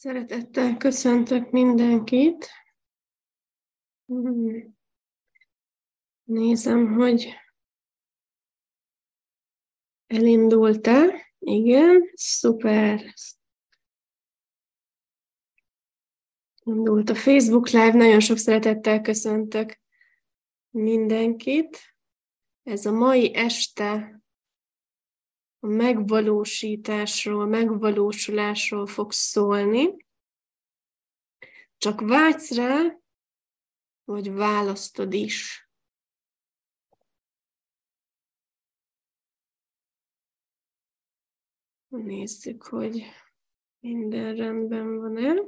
Szeretettel köszöntök mindenkit. Nézem, hogy elindult-e. Igen, szuper. Indult a Facebook Live, nagyon sok szeretettel köszöntök mindenkit. Ez a mai este a megvalósításról, megvalósulásról fog szólni. Csak vágysz rá, vagy választod is. Nézzük, hogy minden rendben van-e.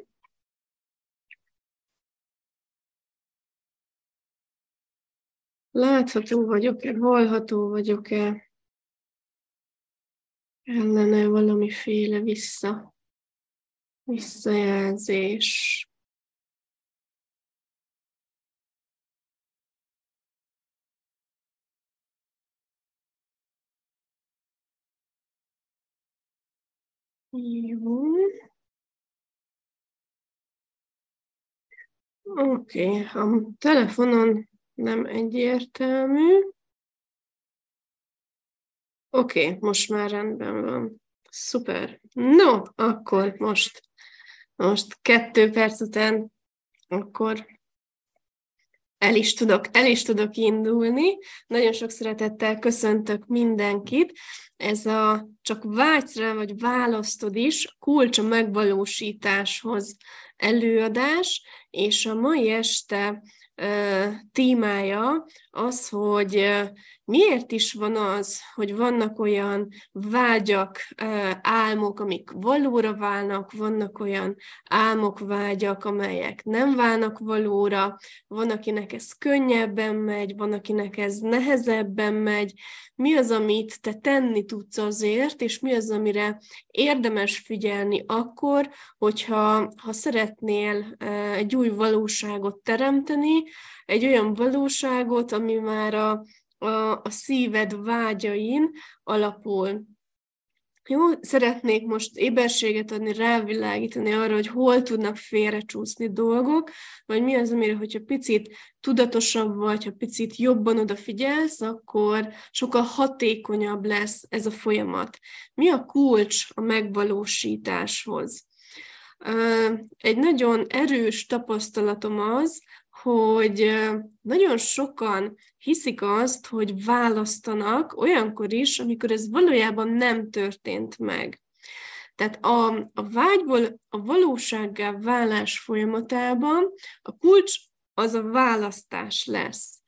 Látható vagyok-e, hallható vagyok-e? Ellene valamiféle vissza, visszajelzés. Jó. Oké, okay. a telefonon nem egyértelmű. Oké, okay, most már rendben van. Szuper. No, akkor most, most kettő perc után akkor el is tudok, el is tudok indulni. Nagyon sok szeretettel köszöntök mindenkit. Ez a csak vágysz rá, vagy választod is, kulcs a megvalósításhoz előadás, és a mai este témája az, hogy miért is van az, hogy vannak olyan vágyak, álmok, amik valóra válnak, vannak olyan álmok, vágyak, amelyek nem válnak valóra, van, akinek ez könnyebben megy, van, akinek ez nehezebben megy, mi az, amit te tenni tudsz azért, és mi az, amire érdemes figyelni akkor, hogyha ha szeretnél egy új valóságot teremteni, egy olyan valóságot, ami már a, a, a szíved vágyain alapul. Jó, szeretnék most éberséget adni, rávilágítani arra, hogy hol tudnak félrecsúszni dolgok, vagy mi az, amire, hogyha picit tudatosabb vagy, ha picit jobban odafigyelsz, akkor sokkal hatékonyabb lesz ez a folyamat. Mi a kulcs a megvalósításhoz? Egy nagyon erős tapasztalatom az, hogy nagyon sokan hiszik azt, hogy választanak olyankor is, amikor ez valójában nem történt meg. Tehát a, a vágyból a valósággá válás folyamatában a kulcs az a választás lesz.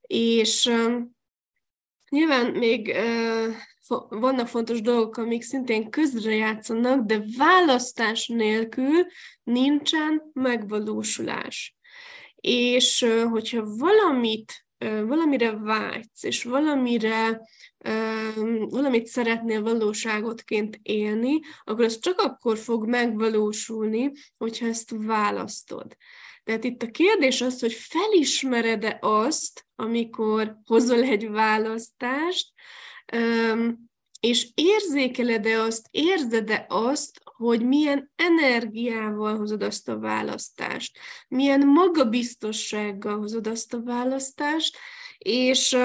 És uh, nyilván még uh, vannak fontos dolgok, amik szintén közrejátszanak, de választás nélkül nincsen megvalósulás. És hogyha valamit, valamire vágysz, és valamire valamit szeretnél valóságotként élni, akkor az csak akkor fog megvalósulni, hogyha ezt választod. Tehát itt a kérdés az, hogy felismered-e azt, amikor hozol egy választást, és érzékeled-e azt, érzed-e azt, hogy milyen energiával hozod azt a választást, milyen magabiztossággal hozod azt a választást, és,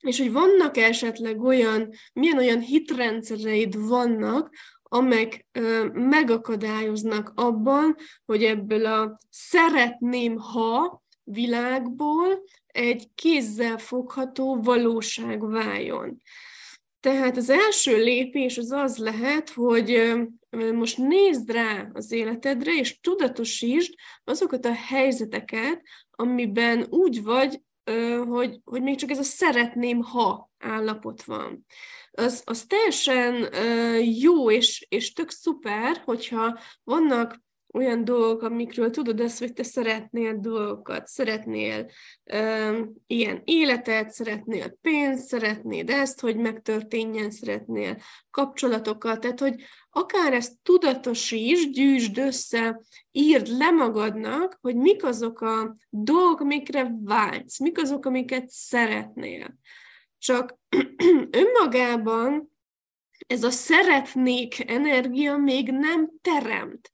és hogy vannak esetleg olyan, milyen olyan hitrendszereid vannak, amelyek megakadályoznak abban, hogy ebből a szeretném, ha világból egy kézzel fogható valóság váljon. Tehát az első lépés az az lehet, hogy most nézd rá az életedre, és tudatosítsd azokat a helyzeteket, amiben úgy vagy, hogy, hogy még csak ez a szeretném, ha állapot van. Az, az teljesen jó és, és tök szuper, hogyha vannak olyan dolgok, amikről tudod azt, hogy te szeretnél dolgokat, szeretnél um, ilyen életet, szeretnél pénzt, szeretnéd ezt, hogy megtörténjen, szeretnél kapcsolatokat, tehát hogy akár ezt tudatosíts, gyűjtsd össze, írd le magadnak, hogy mik azok a dolgok, amikre vágysz, mik azok, amiket szeretnél. Csak önmagában ez a szeretnék energia még nem teremt.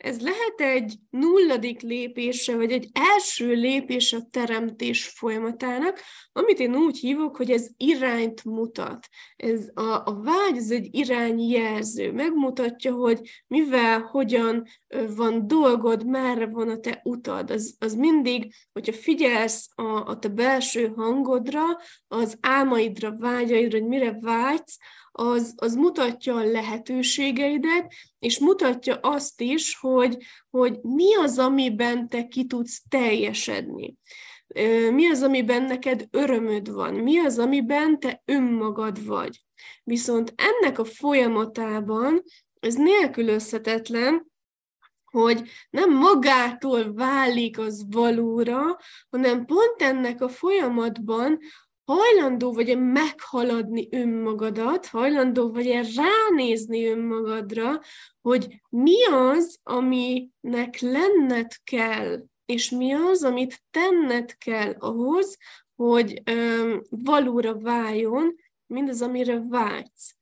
Ez lehet egy nulladik lépése, vagy egy első lépés a teremtés folyamatának, amit én úgy hívok, hogy ez irányt mutat. Ez a, a vágy, ez egy irányjelző. Megmutatja, hogy mivel, hogyan van dolgod, merre van a te utad. Az, az mindig, hogyha figyelsz a, a te belső hangodra, az álmaidra, vágyaidra, hogy mire vágysz, az, az mutatja a lehetőségeidet, és mutatja azt is, hogy, hogy mi az, amiben te ki tudsz teljesedni. Mi az, amiben neked örömöd van? Mi az, amiben te önmagad vagy? Viszont ennek a folyamatában ez nélkülözhetetlen, hogy nem magától válik az valóra, hanem pont ennek a folyamatban hajlandó vagy-e meghaladni önmagadat, hajlandó vagy-e ránézni önmagadra, hogy mi az, aminek lenned kell, és mi az, amit tenned kell ahhoz, hogy öm, valóra váljon mindaz, amire vágysz.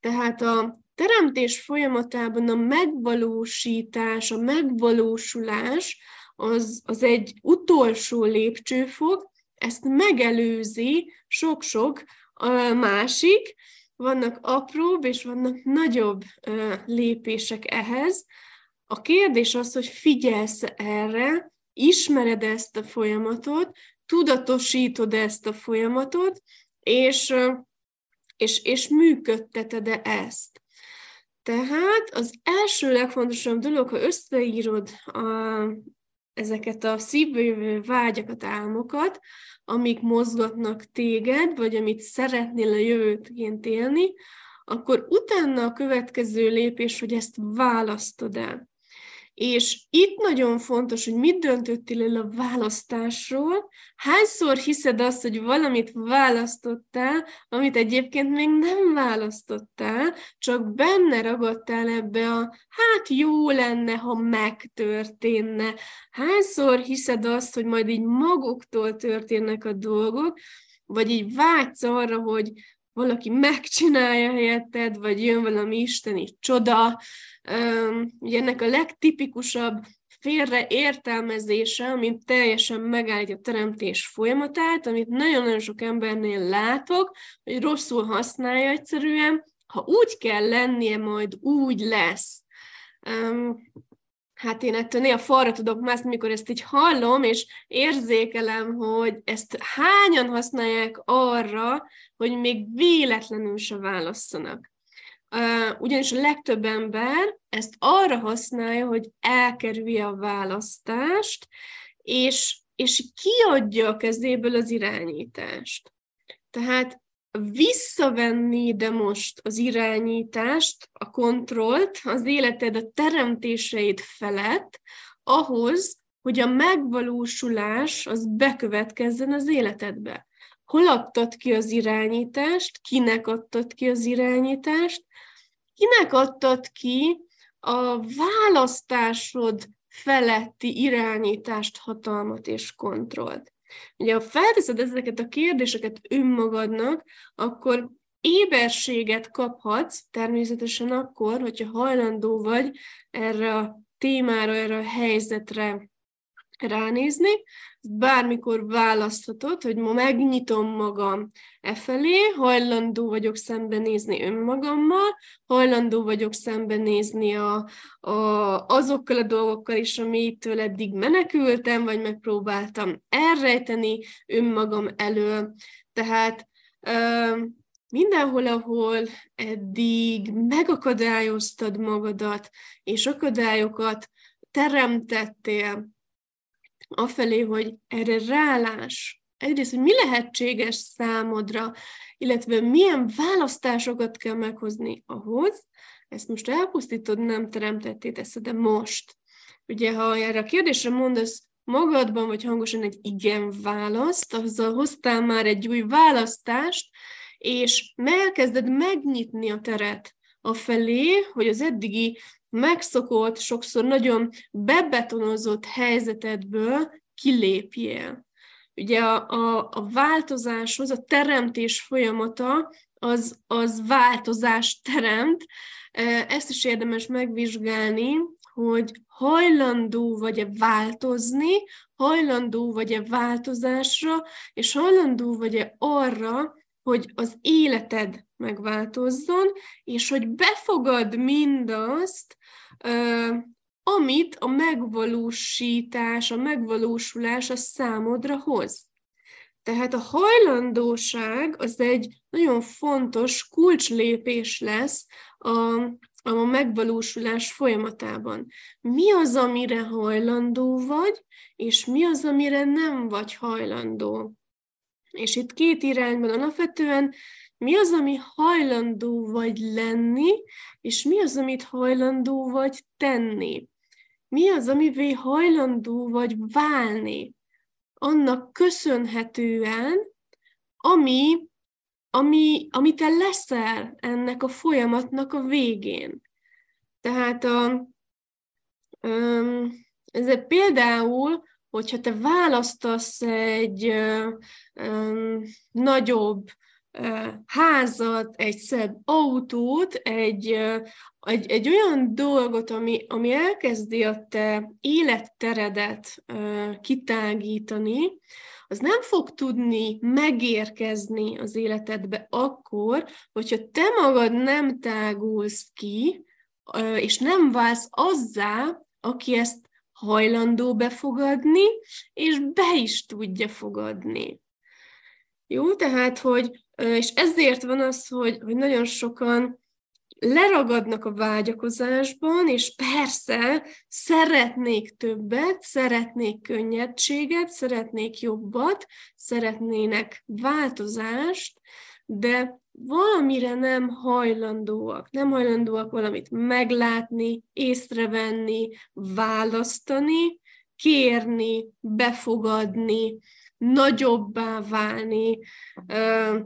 Tehát a teremtés folyamatában a megvalósítás, a megvalósulás az, az egy utolsó lépcsőfok, ezt megelőzi sok-sok másik, vannak apróbb és vannak nagyobb lépések ehhez. A kérdés az, hogy figyelsz erre, ismered ezt a folyamatot, tudatosítod ezt a folyamatot, és, és, és működteted-e ezt. Tehát az első legfontosabb dolog, ha összeírod a, ezeket a szívből vágyakat, álmokat, amik mozgatnak téged, vagy amit szeretnél a jövőtként élni, akkor utána a következő lépés, hogy ezt választod el. És itt nagyon fontos, hogy mit döntöttél el a választásról, hányszor hiszed azt, hogy valamit választottál, amit egyébként még nem választottál, csak benne ragadtál ebbe a, hát jó lenne, ha megtörténne. Hányszor hiszed azt, hogy majd így maguktól történnek a dolgok, vagy így vágysz arra, hogy valaki megcsinálja helyetted, vagy jön valami isteni csoda. Ugye ennek a legtipikusabb félre értelmezése, amit teljesen megállítja a teremtés folyamatát, amit nagyon-nagyon sok embernél látok, hogy rosszul használja egyszerűen, ha úgy kell lennie, majd úgy lesz. Hát én ettől néha falra tudok mászni, mikor ezt így hallom, és érzékelem, hogy ezt hányan használják arra, hogy még véletlenül se válasszanak. Ugyanis a legtöbb ember ezt arra használja, hogy elkerülje a választást, és, és kiadja a kezéből az irányítást. Tehát visszavenni de most az irányítást, a kontrollt, az életed a teremtéseid felett, ahhoz, hogy a megvalósulás az bekövetkezzen az életedbe. Hol adtad ki az irányítást, kinek adtad ki az irányítást, kinek adtad ki a választásod feletti irányítást, hatalmat és kontrollt. Ugye, ha felteszed ezeket a kérdéseket önmagadnak, akkor éberséget kaphatsz, természetesen akkor, hogyha hajlandó vagy erre a témára, erre a helyzetre ránézni, bármikor választhatod, hogy ma megnyitom magam e felé, hajlandó vagyok szembenézni önmagammal, hajlandó vagyok szembenézni a, a, azokkal a dolgokkal is, amitől eddig menekültem, vagy megpróbáltam elrejteni önmagam elől. Tehát ö, mindenhol, ahol eddig megakadályoztad magadat, és akadályokat teremtettél, afelé, hogy erre rálás, egyrészt, hogy mi lehetséges számodra, illetve milyen választásokat kell meghozni ahhoz, ezt most elpusztítod, nem teremtetté teszed, de most. Ugye, ha erre a kérdésre mondasz magadban, vagy hangosan egy igen választ, azzal hoztál már egy új választást, és elkezded megnyitni a teret a felé, hogy az eddigi megszokott, sokszor nagyon bebetonozott helyzetedből kilépjél. Ugye a, a, a változáshoz, a teremtés folyamata az, az változást teremt. Ezt is érdemes megvizsgálni, hogy hajlandó vagy-e változni, hajlandó vagy-e változásra, és hajlandó vagy-e arra, hogy az életed megváltozzon, és hogy befogad mindazt, amit a megvalósítás, a megvalósulás a számodra hoz. Tehát a hajlandóság az egy nagyon fontos kulcslépés lesz a, a megvalósulás folyamatában. Mi az, amire hajlandó vagy, és mi az, amire nem vagy hajlandó. És itt két irányban alapvetően mi az, ami hajlandó vagy lenni, és mi az, amit hajlandó vagy tenni. Mi az, amivé hajlandó vagy válni. Annak köszönhetően, ami, ami, ami te leszel ennek a folyamatnak a végén. Tehát a, ez például hogyha te választasz egy ö, ö, nagyobb ö, házat, egy szebb autót, egy, ö, egy, egy olyan dolgot, ami, ami elkezdi a te életteredet ö, kitágítani, az nem fog tudni megérkezni az életedbe akkor, hogyha te magad nem tágulsz ki, és nem válsz azzá, aki ezt hajlandó befogadni, és be is tudja fogadni. Jó, tehát, hogy, és ezért van az, hogy, hogy nagyon sokan leragadnak a vágyakozásban, és persze szeretnék többet, szeretnék könnyedséget, szeretnék jobbat, szeretnének változást, de valamire nem hajlandóak, nem hajlandóak valamit meglátni, észrevenni, választani, kérni, befogadni, nagyobbá válni,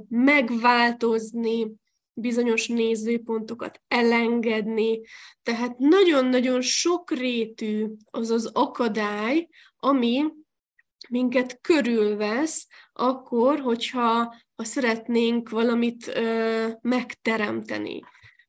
megváltozni, bizonyos nézőpontokat elengedni. Tehát nagyon-nagyon sokrétű az az akadály, ami minket körülvesz, akkor, hogyha ha szeretnénk valamit ö, megteremteni.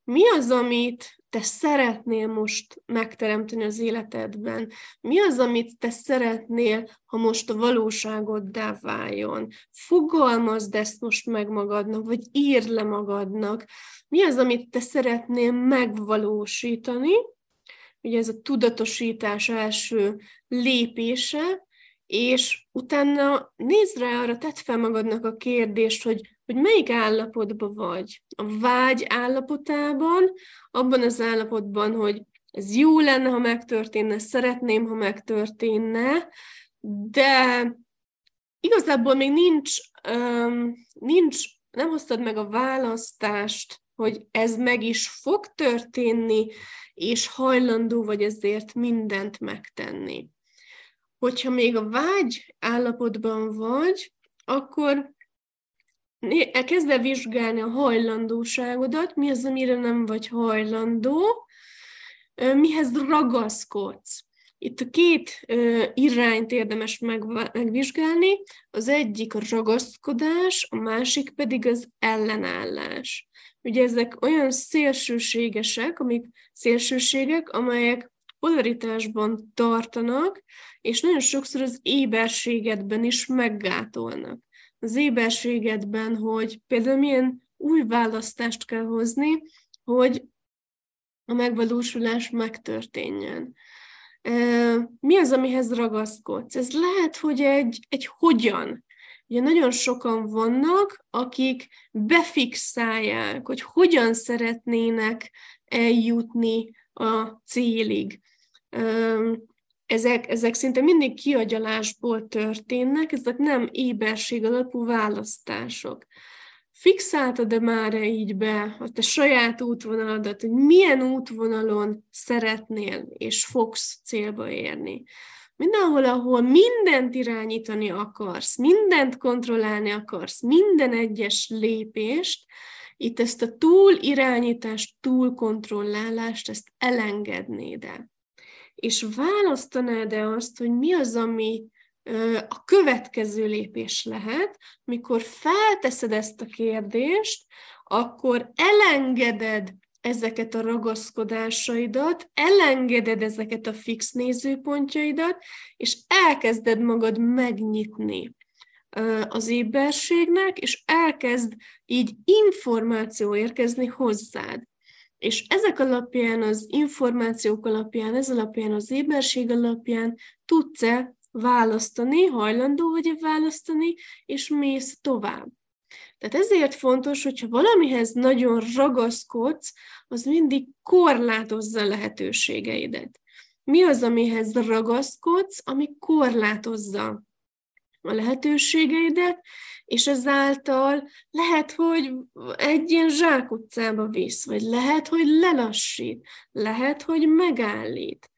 Mi az, amit te szeretnél most megteremteni az életedben? Mi az, amit te szeretnél, ha most a valóságoddá váljon? Fogalmazd ezt most meg magadnak, vagy írd le magadnak. Mi az, amit te szeretnél megvalósítani? Ugye ez a tudatosítás első lépése, és utána nézd rá arra, tedd fel magadnak a kérdést, hogy, hogy melyik állapotban vagy. A vágy állapotában, abban az állapotban, hogy ez jó lenne, ha megtörténne, szeretném, ha megtörténne, de igazából még nincs, um, nincs, nem hoztad meg a választást, hogy ez meg is fog történni, és hajlandó vagy ezért mindent megtenni hogyha még a vágy állapotban vagy, akkor kezd el vizsgálni a hajlandóságodat, mi az, amire nem vagy hajlandó, mihez ragaszkodsz. Itt a két irányt érdemes megvizsgálni, az egyik a ragaszkodás, a másik pedig az ellenállás. Ugye ezek olyan szélsőségesek, amik szélsőségek, amelyek polaritásban tartanak, és nagyon sokszor az éberségedben is meggátolnak. Az éberségedben, hogy például milyen új választást kell hozni, hogy a megvalósulás megtörténjen. Mi az, amihez ragaszkodsz? Ez lehet, hogy egy, egy hogyan. Ugye nagyon sokan vannak, akik befixálják, hogy hogyan szeretnének eljutni a célig ezek, ezek szinte mindig kiagyalásból történnek, ezek nem éberség alapú választások. Fixáltad-e már -e így be a te saját útvonaladat, hogy milyen útvonalon szeretnél és fogsz célba érni? Mindenhol, ahol mindent irányítani akarsz, mindent kontrollálni akarsz, minden egyes lépést, itt ezt a túl irányítást, túl kontrollálást, ezt elengednéd el és választanád-e azt, hogy mi az, ami a következő lépés lehet, mikor felteszed ezt a kérdést, akkor elengeded ezeket a ragaszkodásaidat, elengeded ezeket a fix nézőpontjaidat, és elkezded magad megnyitni az éberségnek, és elkezd így információ érkezni hozzád. És ezek alapján, az információk alapján, ez alapján, az éberség alapján tudsz-e választani, hajlandó vagy-e választani, és mész tovább. Tehát ezért fontos, hogyha valamihez nagyon ragaszkodsz, az mindig korlátozza lehetőségeidet. Mi az, amihez ragaszkodsz, ami korlátozza a lehetőségeidet, és ezáltal lehet, hogy egy ilyen zsákutcába visz, vagy lehet, hogy lelassít, lehet, hogy megállít.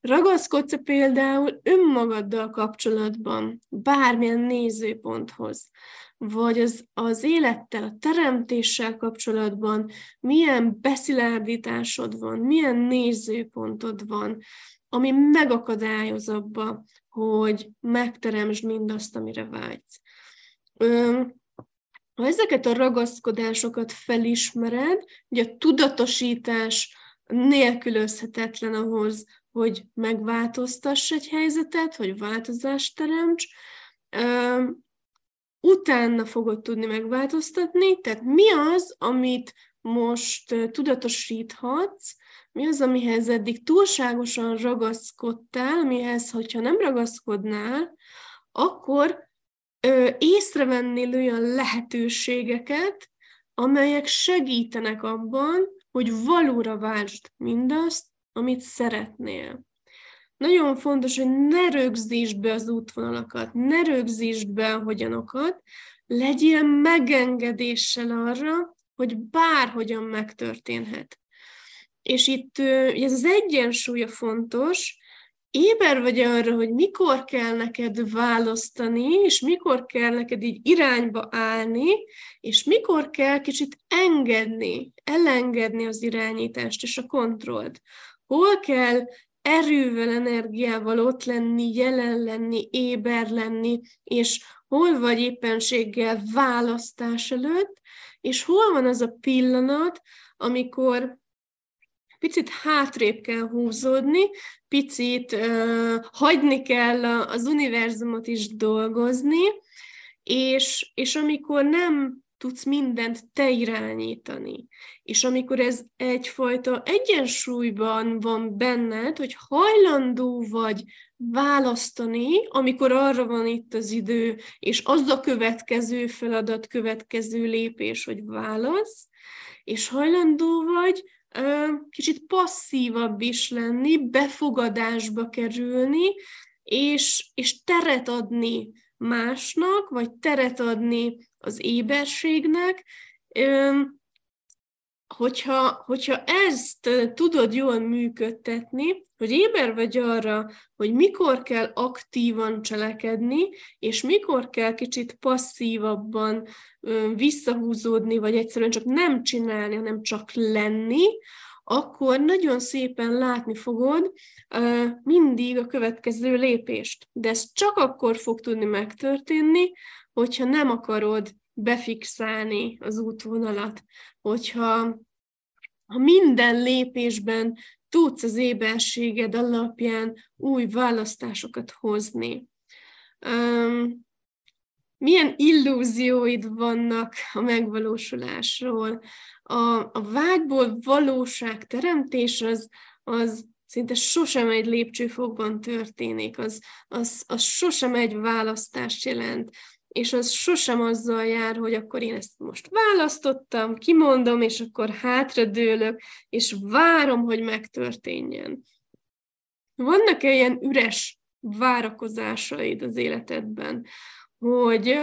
Ragaszkodsz például önmagaddal kapcsolatban bármilyen nézőponthoz, vagy az, az élettel, a teremtéssel kapcsolatban milyen beszilárdításod van, milyen nézőpontod van, ami megakadályoz abba, hogy megteremtsd mindazt, amire vágysz. Ha ezeket a ragaszkodásokat felismered, ugye a tudatosítás nélkülözhetetlen ahhoz, hogy megváltoztass egy helyzetet, hogy változást teremts, utána fogod tudni megváltoztatni, tehát mi az, amit most tudatosíthatsz, mi az, amihez eddig túlságosan ragaszkodtál, amihez, hogyha nem ragaszkodnál, akkor ö, észrevennél olyan lehetőségeket, amelyek segítenek abban, hogy valóra váltsd mindazt, amit szeretnél. Nagyon fontos, hogy ne rögzítsd be az útvonalakat, ne rögzítsd be a hogyanokat, legyél megengedéssel arra, hogy bárhogyan megtörténhet. És itt ez az egyensúly a fontos, éber vagy arra, hogy mikor kell neked választani, és mikor kell neked így irányba állni, és mikor kell kicsit engedni, elengedni az irányítást és a kontrollt. Hol kell erővel, energiával ott lenni, jelen lenni, éber lenni, és hol vagy éppenséggel választás előtt, és hol van az a pillanat, amikor picit hátrébb kell húzódni, picit uh, hagyni kell az univerzumot is dolgozni, és, és amikor nem tudsz mindent te irányítani. És amikor ez egyfajta egyensúlyban van benned, hogy hajlandó vagy választani, amikor arra van itt az idő, és az a következő feladat, következő lépés, hogy válasz, és hajlandó vagy kicsit passzívabb is lenni, befogadásba kerülni, és, és teret adni másnak, vagy teret adni az éberségnek, hogyha, hogyha ezt tudod jól működtetni, hogy éber vagy arra, hogy mikor kell aktívan cselekedni, és mikor kell kicsit passzívabban visszahúzódni, vagy egyszerűen csak nem csinálni, hanem csak lenni, akkor nagyon szépen látni fogod mindig a következő lépést. De ez csak akkor fog tudni megtörténni, hogyha nem akarod befixálni az útvonalat, hogyha ha minden lépésben tudsz az éberséged alapján új választásokat hozni. Um, milyen illúzióid vannak a megvalósulásról? A, a vágyból valóság teremtés az, az szinte sosem egy lépcsőfokban történik, az, az, az sosem egy választást jelent, és az sosem azzal jár, hogy akkor én ezt most választottam, kimondom, és akkor hátradőlök, és várom, hogy megtörténjen. Vannak-e ilyen üres várakozásaid az életedben, hogy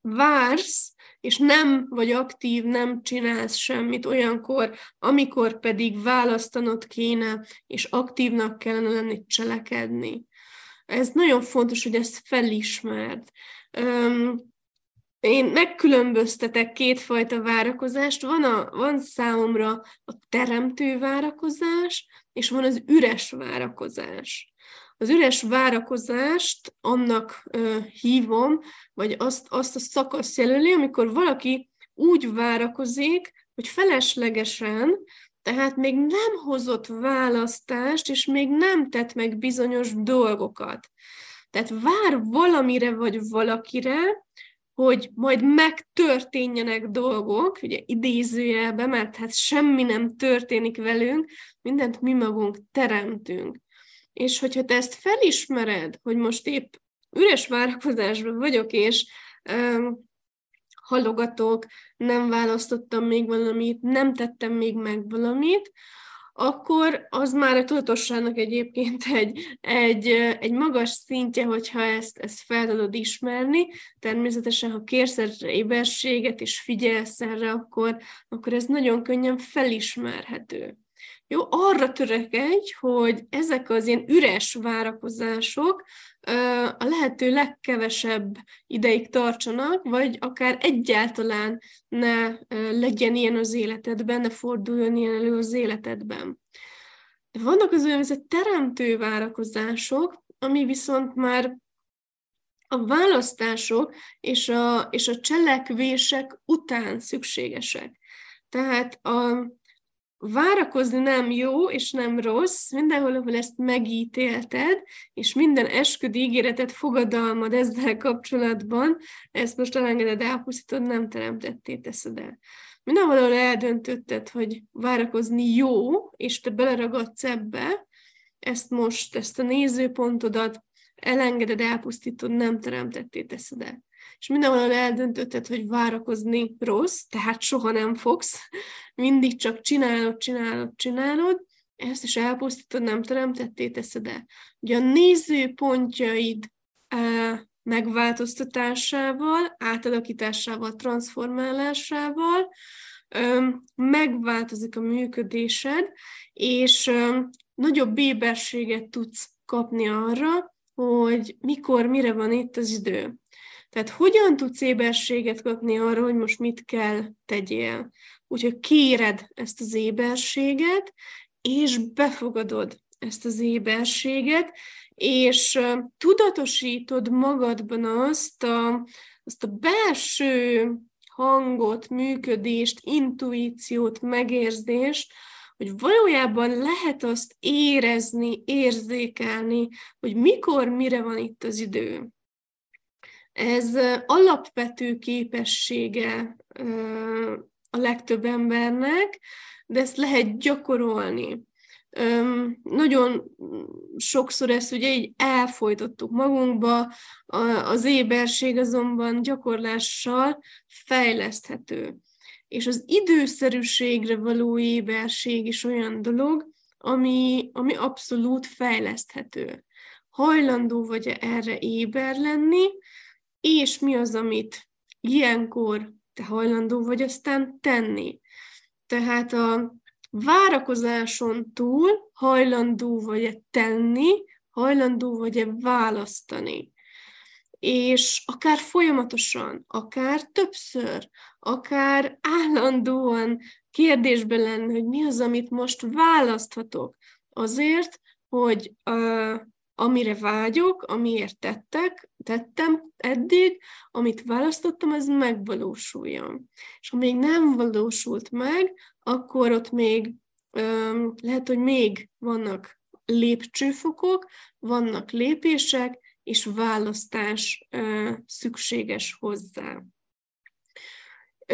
vársz, és nem vagy aktív, nem csinálsz semmit olyankor, amikor pedig választanod kéne, és aktívnak kellene lenni, cselekedni. Ez nagyon fontos, hogy ezt felismerd. Én megkülönböztetek kétfajta várakozást. Van, a, van számomra a teremtő várakozás, és van az üres várakozás. Az üres várakozást annak uh, hívom, vagy azt, azt a szakasz jelöli, amikor valaki úgy várakozik, hogy feleslegesen, tehát még nem hozott választást, és még nem tett meg bizonyos dolgokat. Tehát vár valamire vagy valakire, hogy majd megtörténjenek dolgok, ugye idézőjelben, mert hát semmi nem történik velünk, mindent mi magunk teremtünk. És hogyha te ezt felismered, hogy most épp üres várakozásban vagyok, és halogatok, nem választottam még valamit, nem tettem még meg valamit, akkor az már a tudatosságnak egyébként egy, egy, egy magas szintje, hogyha ezt, ezt fel tudod ismerni. Természetesen, ha kérsz erre éberséget és figyelsz erre, akkor, akkor ez nagyon könnyen felismerhető. Jó, arra törekedj, hogy ezek az ilyen üres várakozások a lehető legkevesebb ideig tartsanak, vagy akár egyáltalán ne legyen ilyen az életedben, ne forduljon ilyen elő az életedben. Vannak az olyan teremtő várakozások, ami viszont már a választások és a, és a cselekvések után szükségesek. Tehát a, várakozni nem jó és nem rossz, mindenhol, ahol ezt megítélted, és minden esküd ígéretet, fogadalmad ezzel kapcsolatban, ezt most elengeded, elpusztítod, nem teremtetté teszed el. Mindenhol, ahol eldöntötted, hogy várakozni jó, és te beleragadsz ebbe, ezt most, ezt a nézőpontodat elengeded, elpusztítod, nem teremtetté teszed el és mindenhol eldöntötted, hogy várakozni rossz, tehát soha nem fogsz, mindig csak csinálod, csinálod, csinálod, ezt is elpusztítod, nem teremtetté teszed el. Ugye a nézőpontjaid megváltoztatásával, átalakításával, transformálásával megváltozik a működésed, és nagyobb béberséget tudsz kapni arra, hogy mikor, mire van itt az idő. Tehát hogyan tudsz éberséget kapni arra, hogy most mit kell tegyél? Úgyhogy kéred ezt az éberséget, és befogadod ezt az éberséget, és tudatosítod magadban azt a, azt a belső hangot, működést, intuíciót, megérzést, hogy valójában lehet azt érezni, érzékelni, hogy mikor, mire van itt az idő. Ez alapvető képessége a legtöbb embernek, de ezt lehet gyakorolni. Nagyon sokszor ezt ugye így elfolytottuk magunkba, az éberség azonban gyakorlással fejleszthető. És az időszerűségre való éberség is olyan dolog, ami, ami abszolút fejleszthető. Hajlandó vagy erre éber lenni, és mi az, amit ilyenkor te hajlandó vagy aztán tenni. Tehát a várakozáson túl hajlandó vagy-e tenni, hajlandó vagy-e választani. És akár folyamatosan, akár többször, akár állandóan kérdésbe lenni, hogy mi az, amit most választhatok. Azért, hogy amire vágyok, amiért tettek, tettem eddig, amit választottam, ez megvalósuljon. És ha még nem valósult meg, akkor ott még um, lehet, hogy még vannak lépcsőfokok, vannak lépések, és választás uh, szükséges hozzá.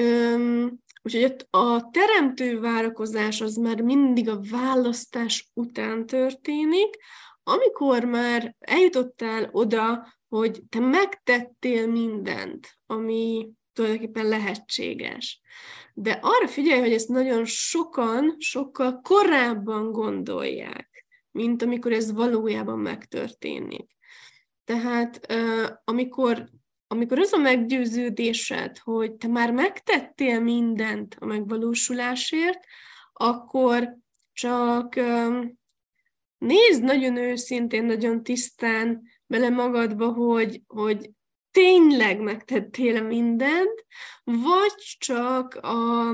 Um, úgyhogy a teremtő várakozás az már mindig a választás után történik, amikor már eljutottál oda, hogy te megtettél mindent, ami tulajdonképpen lehetséges. De arra figyelj, hogy ezt nagyon sokan, sokkal korábban gondolják, mint amikor ez valójában megtörténik. Tehát amikor, amikor az a meggyőződésed, hogy te már megtettél mindent a megvalósulásért, akkor csak nézd nagyon őszintén, nagyon tisztán bele magadba, hogy, hogy tényleg megtettél mindent, vagy csak a,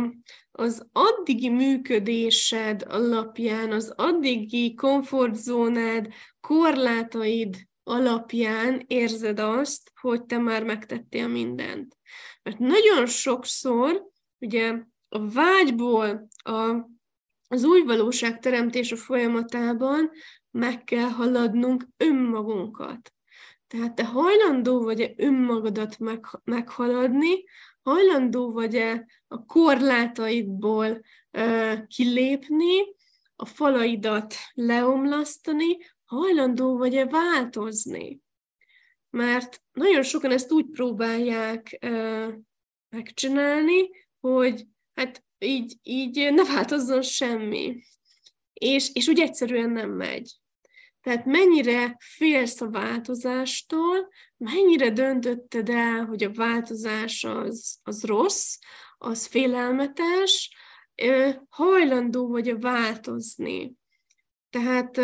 az addigi működésed alapján, az addigi komfortzónád, korlátaid alapján érzed azt, hogy te már megtettél mindent. Mert nagyon sokszor ugye a vágyból a, az új valóság teremtése folyamatában meg kell haladnunk önmagunkat. Tehát te hajlandó vagy-e önmagadat meg, meghaladni, hajlandó vagy-e a korlátaidból uh, kilépni, a falaidat leomlasztani, hajlandó vagy-e változni. Mert nagyon sokan ezt úgy próbálják uh, megcsinálni, hogy hát így, így ne változzon semmi. És, és úgy egyszerűen nem megy. Tehát mennyire félsz a változástól, mennyire döntötted el, hogy a változás az, az rossz, az félelmetes, hajlandó vagy a változni. Tehát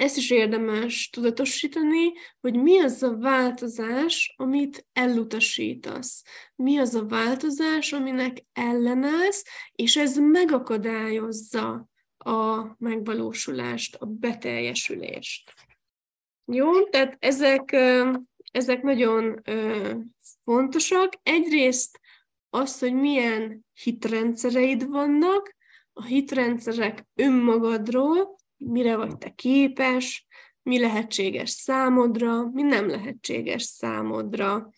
ezt is érdemes tudatosítani, hogy mi az a változás, amit elutasítasz. Mi az a változás, aminek ellenállsz, és ez megakadályozza a megvalósulást, a beteljesülést. Jó, tehát ezek, ezek nagyon fontosak. Egyrészt az, hogy milyen hitrendszereid vannak, a hitrendszerek önmagadról, mire vagy te képes, mi lehetséges számodra, mi nem lehetséges számodra.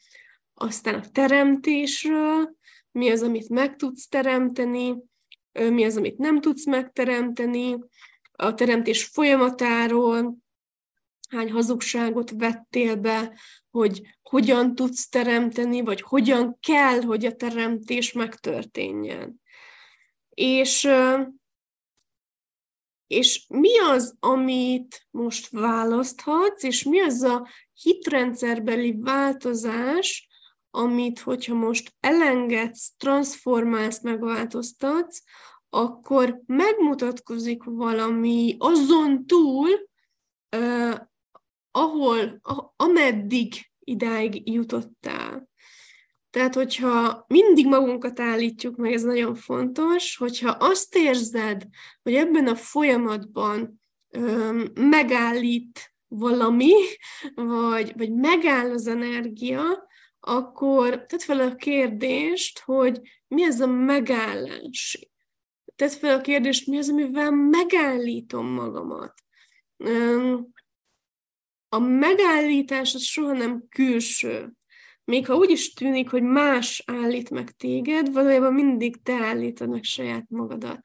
Aztán a teremtésről, mi az, amit meg tudsz teremteni, mi az, amit nem tudsz megteremteni, a teremtés folyamatáról, hány hazugságot vettél be, hogy hogyan tudsz teremteni, vagy hogyan kell, hogy a teremtés megtörténjen. És, és mi az, amit most választhatsz, és mi az a hitrendszerbeli változás, amit, hogyha most elengedsz, transformálsz, megváltoztatsz, akkor megmutatkozik valami azon túl, uh, ahol, a, ameddig idáig jutottál. Tehát, hogyha mindig magunkat állítjuk meg, ez nagyon fontos, hogyha azt érzed, hogy ebben a folyamatban um, megállít valami, vagy, vagy megáll az energia, akkor tedd fel a kérdést, hogy mi az a megállás. Tedd fel a kérdést, mi az, amivel megállítom magamat. A megállítás az soha nem külső. Még ha úgy is tűnik, hogy más állít meg téged, valójában mindig te állítod meg saját magadat.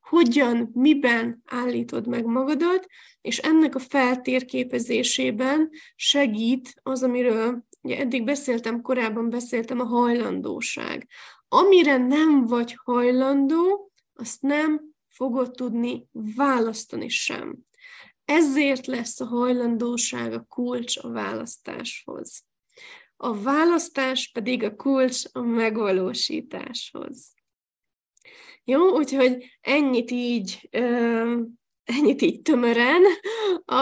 Hogyan, miben állítod meg magadat, és ennek a feltérképezésében segít az, amiről ugye eddig beszéltem, korábban beszéltem a hajlandóság. Amire nem vagy hajlandó, azt nem fogod tudni választani sem. Ezért lesz a hajlandóság a kulcs a választáshoz. A választás pedig a kulcs a megvalósításhoz. Jó, úgyhogy ennyit így ennyit így tömören a,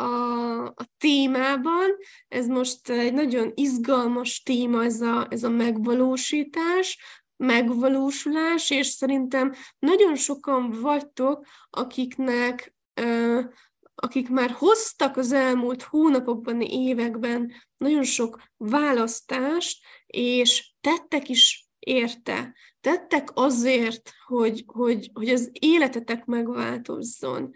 a, a témában. Ez most egy nagyon izgalmas téma, ez a, ez a megvalósítás, megvalósulás, és szerintem nagyon sokan vagytok, akiknek akik már hoztak az elmúlt hónapokban, években nagyon sok választást, és tettek is érte tettek azért, hogy, hogy, hogy az életetek megváltozzon.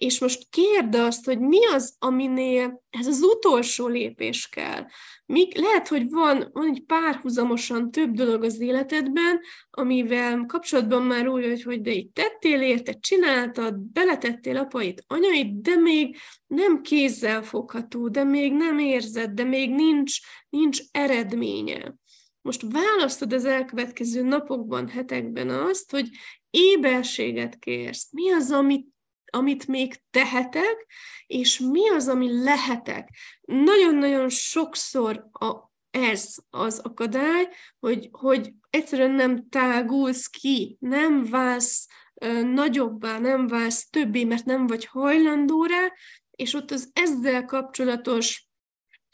És most kérd azt, hogy mi az, aminél ez az utolsó lépés kell. Míg lehet, hogy van, van egy párhuzamosan több dolog az életedben, amivel kapcsolatban már úgy vagy, hogy de itt tettél érte, csináltad, beletettél apait, anyait, de még nem kézzel fogható, de még nem érzed, de még nincs, nincs eredménye. Most választod az elkövetkező napokban, hetekben azt, hogy éberséget kérsz. Mi az, amit, amit még tehetek, és mi az, ami lehetek. Nagyon-nagyon sokszor a, ez az akadály, hogy, hogy egyszerűen nem tágulsz ki, nem válsz ö, nagyobbá, nem válsz többé, mert nem vagy hajlandó rá, és ott az ezzel kapcsolatos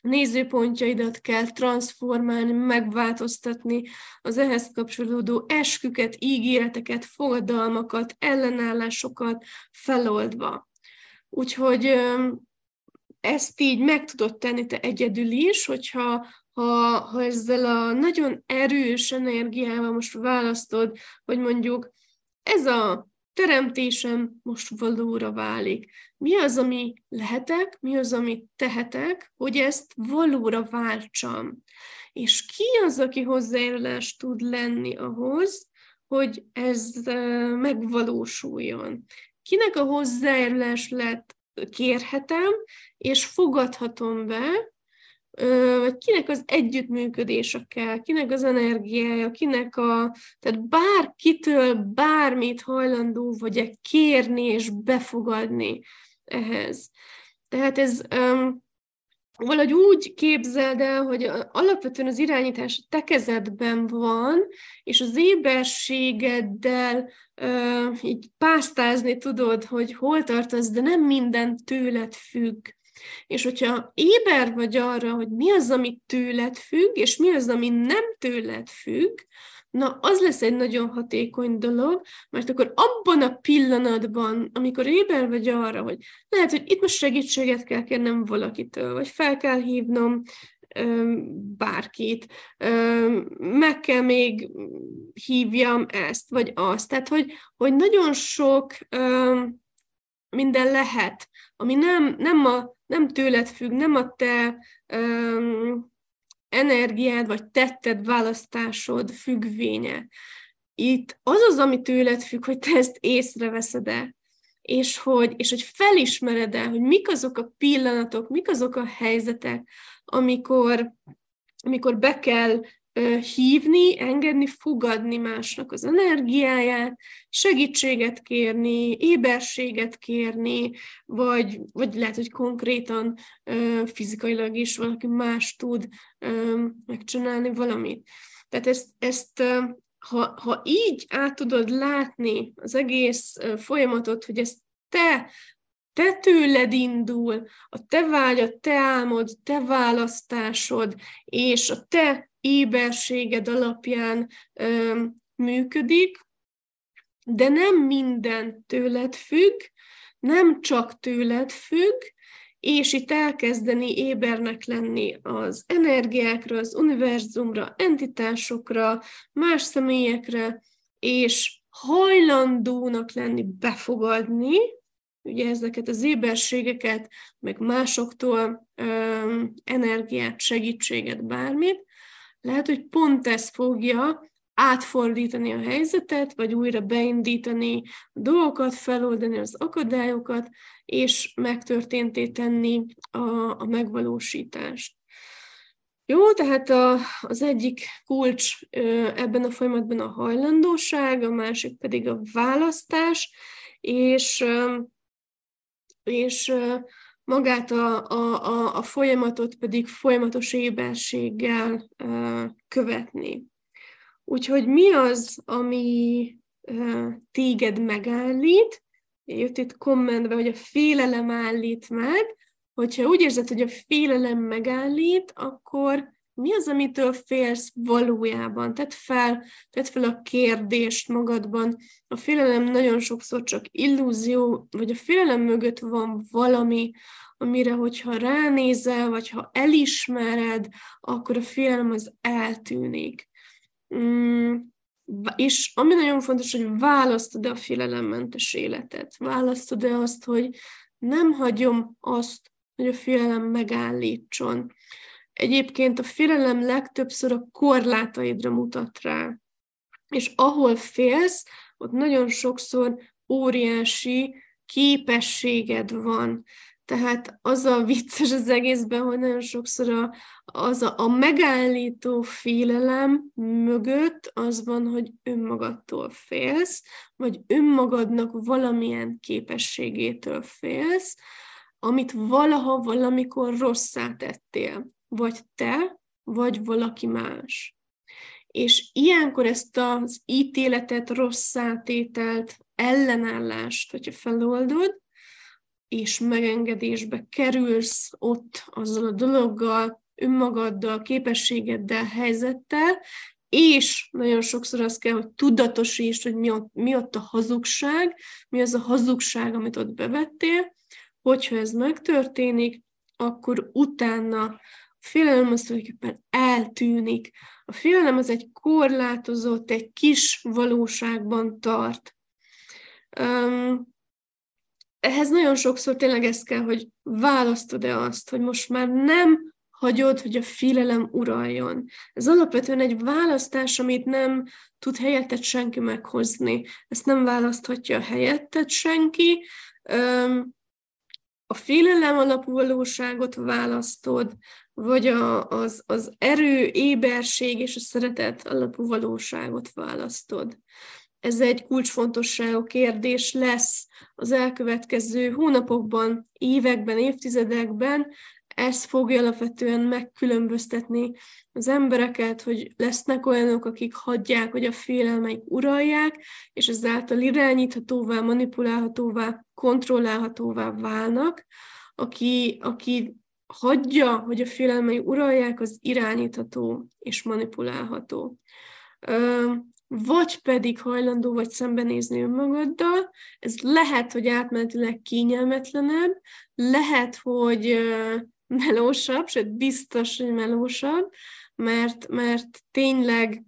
nézőpontjaidat kell transformálni, megváltoztatni, az ehhez kapcsolódó esküket, ígéreteket, fogadalmakat, ellenállásokat feloldva. Úgyhogy ezt így meg tudod tenni te egyedül is, hogyha ha, ha ezzel a nagyon erős energiával most választod, hogy mondjuk ez a teremtésem most valóra válik. Mi az, ami lehetek, mi az, amit tehetek, hogy ezt valóra váltsam. És ki az, aki hozzájárulás tud lenni ahhoz, hogy ez megvalósuljon. Kinek a hozzájárulás lett kérhetem, és fogadhatom be, vagy kinek az együttműködése kell, kinek az energiája, kinek a, tehát bárkitől bármit hajlandó vagy-e kérni és befogadni ehhez. Tehát ez um, valahogy úgy képzeld el, hogy alapvetően az irányítás te kezedben van, és az éberségeddel uh, így pásztázni tudod, hogy hol tartasz, de nem minden tőled függ. És hogyha éber vagy arra, hogy mi az, ami tőled függ, és mi az, ami nem tőled függ, na az lesz egy nagyon hatékony dolog, mert akkor abban a pillanatban, amikor éber vagy arra, hogy lehet, hogy itt most segítséget kell kérnem valakitől, vagy fel kell hívnom bárkit, meg kell még hívjam ezt, vagy azt. Tehát, hogy, hogy nagyon sok minden lehet, ami nem, nem, a, nem tőled függ, nem a te um, energiád vagy tetted választásod függvénye. Itt az az, ami tőled függ, hogy te ezt észreveszed-e, és hogy, és hogy felismered el, hogy mik azok a pillanatok, mik azok a helyzetek, amikor, amikor be kell hívni, engedni, fogadni másnak az energiáját, segítséget kérni, éberséget kérni, vagy, vagy lehet, hogy konkrétan fizikailag is valaki más tud megcsinálni valamit. Tehát ezt, ezt ha, ha így át tudod látni az egész folyamatot, hogy ezt te te tőled indul, a te vágyad, te álmod, te választásod, és a te éberséged alapján ö, működik, de nem minden tőled függ, nem csak tőled függ, és itt elkezdeni ébernek lenni az energiákra, az univerzumra, entitásokra, más személyekre, és hajlandónak lenni befogadni, ugye ezeket az éberségeket, meg másoktól ö, energiát, segítséget, bármit, lehet, hogy pont ez fogja átfordítani a helyzetet, vagy újra beindítani a dolgokat, feloldani az akadályokat, és megtörténté tenni a, a megvalósítást. Jó, tehát a, az egyik kulcs ebben a folyamatban a hajlandóság, a másik pedig a választás, és, és magát a, a, a, a folyamatot pedig folyamatos éberséggel uh, követni. Úgyhogy mi az, ami uh, téged megállít? Jött itt kommentbe, hogy a félelem állít meg. Hogyha úgy érzed, hogy a félelem megállít, akkor mi az, amitől félsz valójában? Tedd fel, tedd fel a kérdést magadban. A félelem nagyon sokszor csak illúzió, vagy a félelem mögött van valami, amire, hogyha ránézel, vagy ha elismered, akkor a félelem az eltűnik. Mm, és ami nagyon fontos, hogy választod-e a félelemmentes életet. Választod-e azt, hogy nem hagyom azt, hogy a félelem megállítson. Egyébként a félelem legtöbbször a korlátaidra mutat rá. És ahol félsz, ott nagyon sokszor óriási képességed van. Tehát az a vicces az egészben, hogy nagyon sokszor a, az a, a megállító félelem mögött az van, hogy önmagadtól félsz, vagy önmagadnak valamilyen képességétől félsz, amit valaha valamikor rosszá tettél vagy te, vagy valaki más. És ilyenkor ezt az ítéletet, rossz átételt, ellenállást, hogyha feloldod, és megengedésbe kerülsz ott azzal a dologgal, önmagaddal, képességeddel, helyzettel, és nagyon sokszor az kell, hogy tudatosítsd, hogy mi ott, mi ott a hazugság, mi az a hazugság, amit ott bevettél, hogyha ez megtörténik, akkor utána félelem az tulajdonképpen eltűnik. A félelem az egy korlátozott, egy kis valóságban tart. Um, ehhez nagyon sokszor tényleg ez kell, hogy választod-e azt, hogy most már nem hagyod, hogy a félelem uraljon. Ez alapvetően egy választás, amit nem tud helyettet senki meghozni. Ezt nem választhatja a helyettet senki. A félelem alapú valóságot választod, vagy a, az, az erő, éberség és a szeretet alapú valóságot választod. Ez egy kulcsfontosságú kérdés lesz az elkövetkező hónapokban, években, évtizedekben, ez fogja alapvetően megkülönböztetni az embereket, hogy lesznek olyanok, akik hagyják, hogy a félelmeik uralják, és ezáltal irányíthatóvá, manipulálhatóvá, kontrollálhatóvá válnak, aki, aki hagyja, hogy a félelmei uralják, az irányítható és manipulálható. Vagy pedig hajlandó vagy szembenézni önmagaddal, ez lehet, hogy átmenetileg kényelmetlenebb, lehet, hogy melósabb, sőt biztos, hogy melósabb, mert, mert tényleg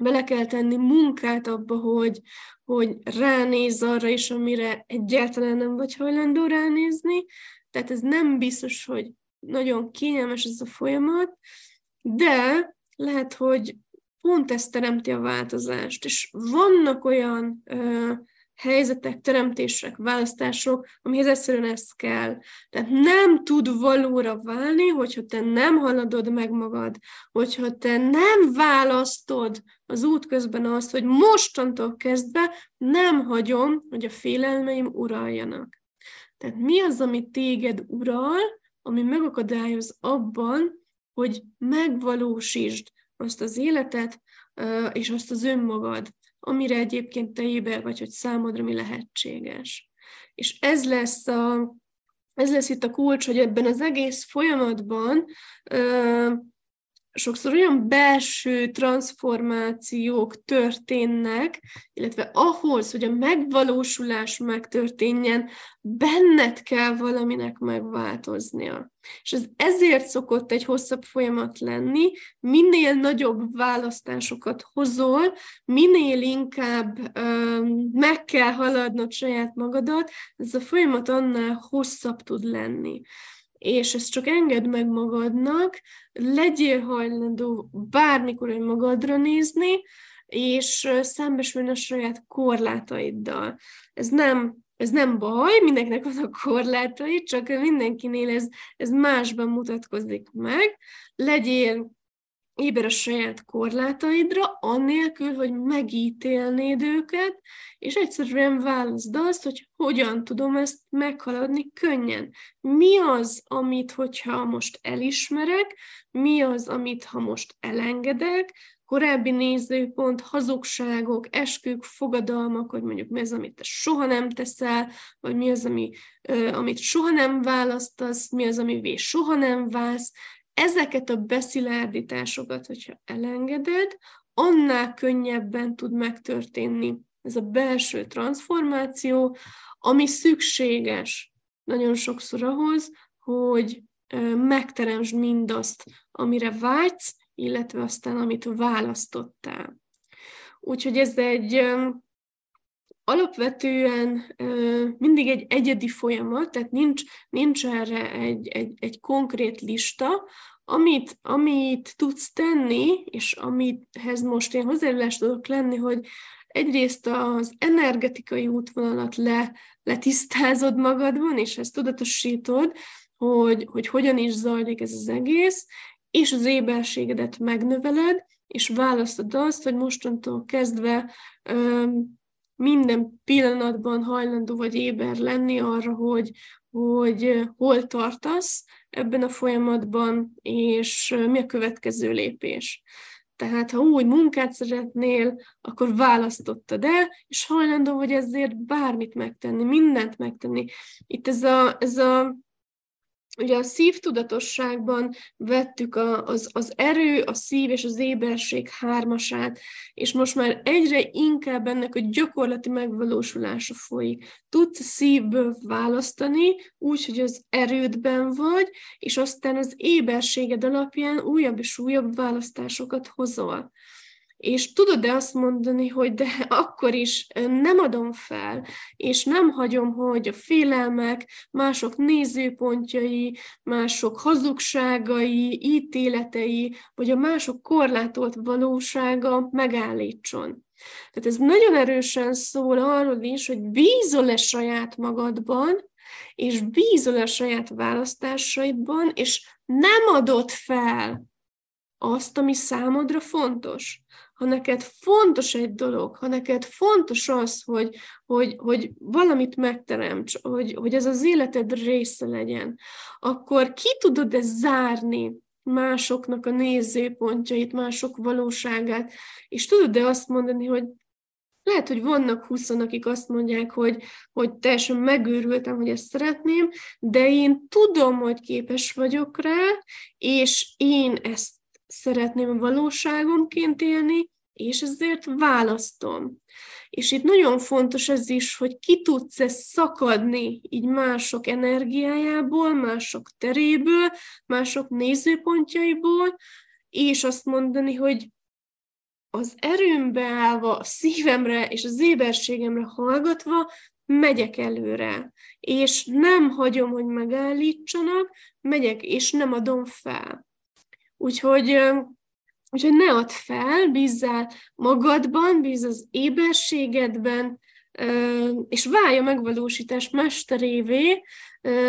bele kell tenni munkát abba, hogy, hogy ránéz arra is, amire egyáltalán nem vagy hajlandó ránézni. Tehát ez nem biztos, hogy nagyon kényelmes ez a folyamat, de lehet, hogy pont ez teremti a változást, és vannak olyan ö, helyzetek, teremtések, választások, amihez egyszerűen ez kell. Tehát nem tud valóra válni, hogyha te nem haladod meg magad, hogyha te nem választod az út közben azt, hogy mostantól kezdve nem hagyom, hogy a félelmeim uraljanak. Tehát mi az, ami téged ural, ami megakadályoz abban, hogy megvalósítsd azt az életet, és azt az önmagad, amire egyébként te éber vagy, hogy számodra mi lehetséges. És ez lesz a, ez lesz itt a kulcs, hogy ebben az egész folyamatban sokszor olyan belső transformációk történnek, illetve ahhoz, hogy a megvalósulás megtörténjen, benned kell valaminek megváltoznia. És ez ezért szokott egy hosszabb folyamat lenni, minél nagyobb választásokat hozol, minél inkább um, meg kell haladnod saját magadat, ez a folyamat annál hosszabb tud lenni és ezt csak engedd meg magadnak, legyél hajlandó bármikor magadra nézni, és szembesülni a saját korlátaiddal. Ez nem, ez nem baj, mindenkinek van a korlátai, csak mindenkinél ez, ez másban mutatkozik meg. Legyél éber a saját korlátaidra, annélkül, hogy megítélnéd őket, és egyszerűen válaszd azt, hogy hogyan tudom ezt meghaladni könnyen. Mi az, amit, hogyha most elismerek, mi az, amit, ha most elengedek, korábbi nézőpont, hazugságok, eskük, fogadalmak, hogy mondjuk mi az, amit te soha nem teszel, vagy mi az, ami, amit soha nem választasz, mi az, amivé soha nem válsz, ezeket a beszilárdításokat, hogyha elengeded, annál könnyebben tud megtörténni ez a belső transformáció, ami szükséges nagyon sokszor ahhoz, hogy megteremtsd mindazt, amire vágysz, illetve aztán amit választottál. Úgyhogy ez egy alapvetően mindig egy egyedi folyamat, tehát nincs, nincs erre egy, egy, egy konkrét lista, amit, amit tudsz tenni, és amithez most én hozzájárulást tudok lenni, hogy egyrészt az energetikai útvonalat le, letisztázod magadban, és ezt tudatosítod, hogy, hogy hogyan is zajlik ez az egész, és az éberségedet megnöveled, és választod azt, hogy mostantól kezdve minden pillanatban hajlandó vagy éber lenni arra, hogy, hogy hol tartasz ebben a folyamatban, és mi a következő lépés. Tehát, ha új munkát szeretnél, akkor választottad el, és hajlandó vagy ezért bármit megtenni, mindent megtenni. Itt ez a, ez a ugye a szívtudatosságban vettük a, az, az erő, a szív és az éberség hármasát, és most már egyre inkább ennek a gyakorlati megvalósulása folyik. Tudsz szívből választani, úgy, hogy az erődben vagy, és aztán az éberséged alapján újabb és újabb választásokat hozol. És tudod-e azt mondani, hogy de akkor is nem adom fel, és nem hagyom, hogy a félelmek, mások nézőpontjai, mások hazugságai, ítéletei, vagy a mások korlátolt valósága megállítson. Tehát ez nagyon erősen szól arról is, hogy bízol-e saját magadban, és bízol-e a saját választásaidban, és nem adod fel azt, ami számodra fontos ha neked fontos egy dolog, ha neked fontos az, hogy, hogy, hogy valamit megteremts, hogy, hogy ez az életed része legyen, akkor ki tudod ezt zárni másoknak a nézőpontjait, mások valóságát, és tudod-e azt mondani, hogy lehet, hogy vannak huszon, akik azt mondják, hogy, hogy teljesen megőrültem, hogy ezt szeretném, de én tudom, hogy képes vagyok rá, és én ezt szeretném a valóságomként élni, és ezért választom. És itt nagyon fontos ez is, hogy ki tudsz -e szakadni így mások energiájából, mások teréből, mások nézőpontjaiból, és azt mondani, hogy az erőmbe állva, a szívemre és az éberségemre hallgatva megyek előre, és nem hagyom, hogy megállítsanak, megyek, és nem adom fel. Úgyhogy Úgyhogy ne add fel, bízzál magadban, bízz az éberségedben, és válja megvalósítás mesterévé.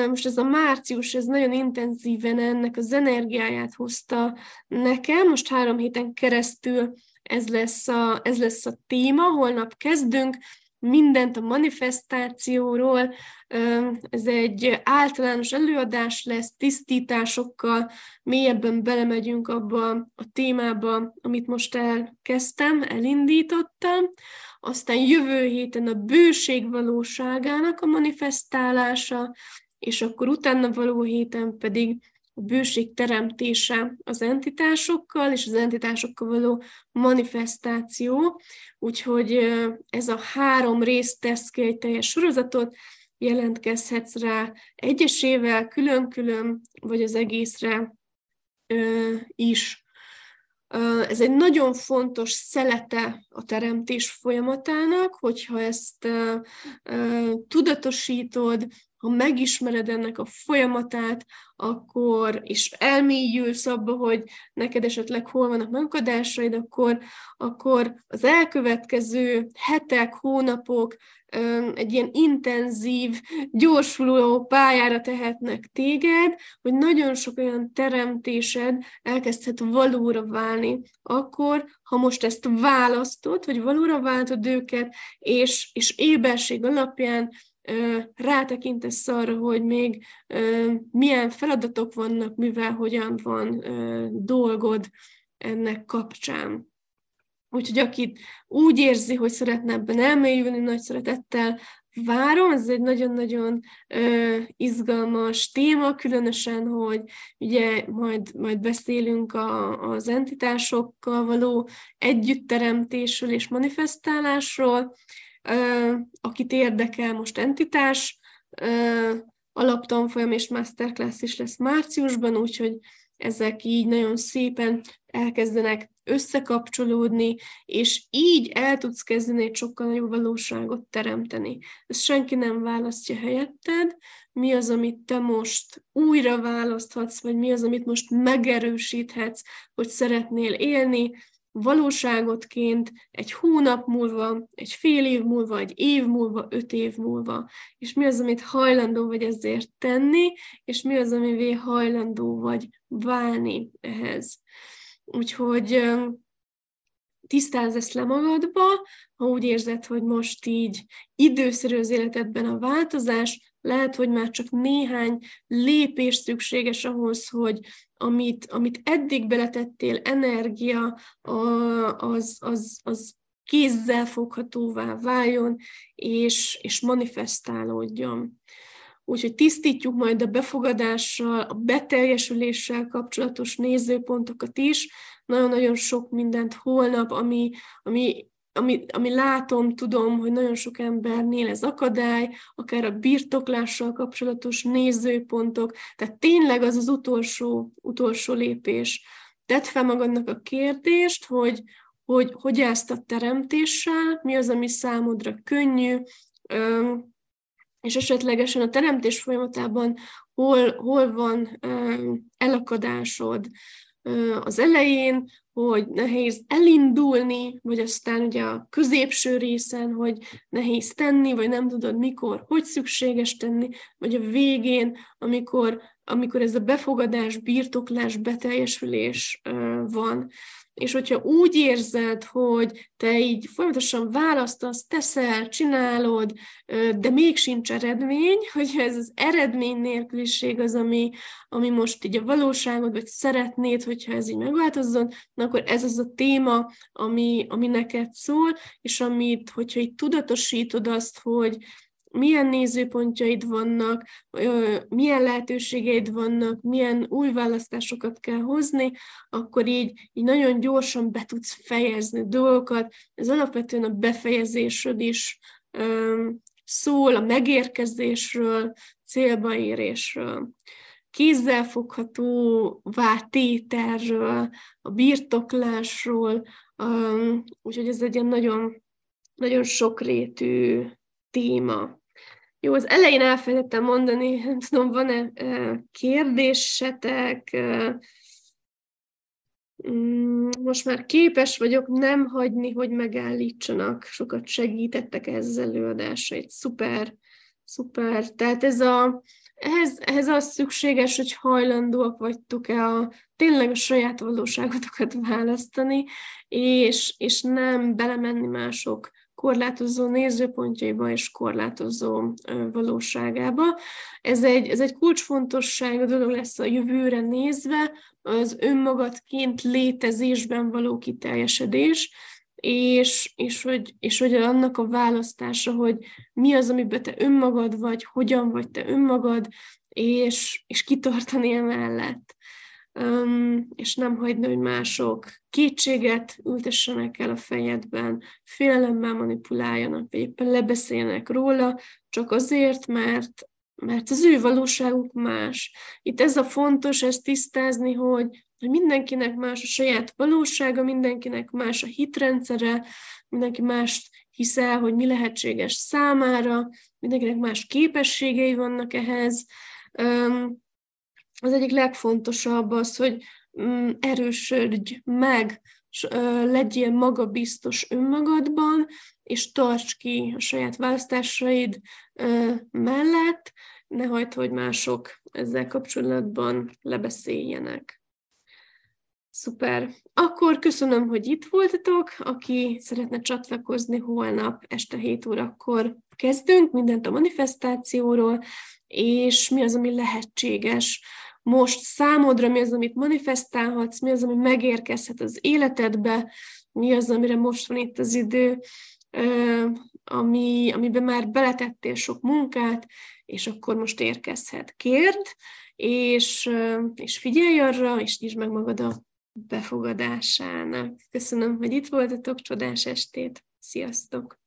Most ez a március, ez nagyon intenzíven ennek az energiáját hozta nekem. Most három héten keresztül ez lesz a, ez lesz a téma, holnap kezdünk, mindent a manifestációról. Ez egy általános előadás lesz, tisztításokkal, mélyebben belemegyünk abba a témába, amit most elkezdtem, elindítottam. Aztán jövő héten a bőség valóságának a manifestálása, és akkor utána való héten pedig a bőség teremtése az entitásokkal, és az entitásokkal való manifestáció. Úgyhogy ez a három rész tesz ki egy teljes sorozatot, jelentkezhetsz rá egyesével, külön-külön, vagy az egészre is. Ez egy nagyon fontos szelete a teremtés folyamatának, hogyha ezt tudatosítod, ha megismered ennek a folyamatát, akkor, és elmélyülsz abba, hogy neked esetleg hol vannak megakadásaid, akkor, akkor az elkövetkező hetek, hónapok egy ilyen intenzív, gyorsuló pályára tehetnek téged, hogy nagyon sok olyan teremtésed elkezdhet valóra válni. Akkor, ha most ezt választod, hogy valóra váltod őket, és, és éberség alapján rátekintesz arra, hogy még milyen feladatok vannak, mivel hogyan van dolgod ennek kapcsán. Úgyhogy akit úgy érzi, hogy szeretne ebben elmélyülni, nagy szeretettel várom, ez egy nagyon-nagyon izgalmas téma, különösen, hogy ugye majd, majd beszélünk a, az entitásokkal való együttteremtésről és manifestálásról, akit érdekel most entitás, alaptanfolyam és masterclass is lesz márciusban, úgyhogy ezek így nagyon szépen elkezdenek összekapcsolódni, és így el tudsz kezdeni egy sokkal nagyobb valóságot teremteni. Ezt senki nem választja helyetted, mi az, amit te most újra választhatsz, vagy mi az, amit most megerősíthetsz, hogy szeretnél élni, valóságotként egy hónap múlva, egy fél év múlva, egy év múlva, öt év múlva, és mi az, amit hajlandó vagy ezért tenni, és mi az, amivé hajlandó vagy válni ehhez. Úgyhogy tisztázz ezt le magadba, ha úgy érzed, hogy most így időszerű az életedben a változás, lehet, hogy már csak néhány lépés szükséges ahhoz, hogy amit, amit eddig beletettél, energia, az, az, az kézzel foghatóvá váljon, és, és manifestálódjon. úgyhogy tisztítjuk majd a befogadással, a beteljesüléssel kapcsolatos nézőpontokat is, nagyon-nagyon sok mindent holnap, ami, ami ami, ami látom, tudom, hogy nagyon sok embernél ez akadály, akár a birtoklással kapcsolatos nézőpontok, tehát tényleg az az utolsó, utolsó lépés. Tedd fel magadnak a kérdést, hogy hogy hogy ezt a teremtéssel, mi az, ami számodra könnyű, és esetlegesen a teremtés folyamatában hol, hol van elakadásod az elején, hogy nehéz elindulni, vagy aztán ugye a középső részen, hogy nehéz tenni, vagy nem tudod mikor, hogy szükséges tenni, vagy a végén, amikor, amikor ez a befogadás, birtoklás, beteljesülés van. És hogyha úgy érzed, hogy te így folyamatosan választasz, teszel, csinálod, de még sincs eredmény, hogy ez az eredmény nélküliség az, ami, ami most így a valóságod, vagy szeretnéd, hogyha ez így megváltozzon, na akkor ez az a téma, ami, ami neked szól, és amit, hogyha így tudatosítod azt, hogy milyen nézőpontjaid vannak, milyen lehetőségeid vannak, milyen új választásokat kell hozni, akkor így, így nagyon gyorsan be tudsz fejezni dolgokat. Ez alapvetően a befejezésről is szól, a megérkezésről, célba érésről kézzelfogható tételről, a birtoklásról, úgyhogy ez egy ilyen nagyon, nagyon sokrétű téma. Jó, az elején elfelejtettem mondani, nem tudom, van-e kérdésetek, mm, most már képes vagyok nem hagyni, hogy megállítsanak. Sokat segítettek ezzel előadásait. Szuper, szuper. Tehát ez a, ehhez, ehhez az szükséges, hogy hajlandóak vagytok-e a, tényleg a saját valóságotokat választani, és, és nem belemenni mások korlátozó nézőpontjaiba és korlátozó valóságába. Ez egy, ez egy kulcsfontosságú dolog lesz a jövőre nézve, az önmagadként létezésben való kiteljesedés, és, és, hogy, és hogy annak a választása, hogy mi az, amiben te önmagad vagy, hogyan vagy te önmagad, és, és kitartani emellett és nem hagyni, hogy mások kétséget ültessenek el a fejedben, félelemmel manipuláljanak, vagy éppen lebeszélnek róla, csak azért, mert, mert az ő valóságuk más. Itt ez a fontos, ezt tisztázni, hogy, hogy mindenkinek más a saját valósága, mindenkinek más a hitrendszere, mindenki más hiszel, hogy mi lehetséges számára, mindenkinek más képességei vannak ehhez, az egyik legfontosabb az, hogy mm, erősödj meg, legyél magabiztos önmagadban, és tarts ki a saját választásaid mellett, ne hagyd, hogy mások ezzel kapcsolatban lebeszéljenek. Szuper. Akkor köszönöm, hogy itt voltatok. Aki szeretne csatlakozni, holnap este 7 órakor kezdünk mindent a manifestációról, és mi az, ami lehetséges most számodra, mi az, amit manifestálhatsz, mi az, ami megérkezhet az életedbe, mi az, amire most van itt az idő, ami, amiben már beletettél sok munkát, és akkor most érkezhet. Kérd, és, és figyelj arra, és nyisd meg magad a befogadásának. Köszönöm, hogy itt voltatok, csodás estét, sziasztok!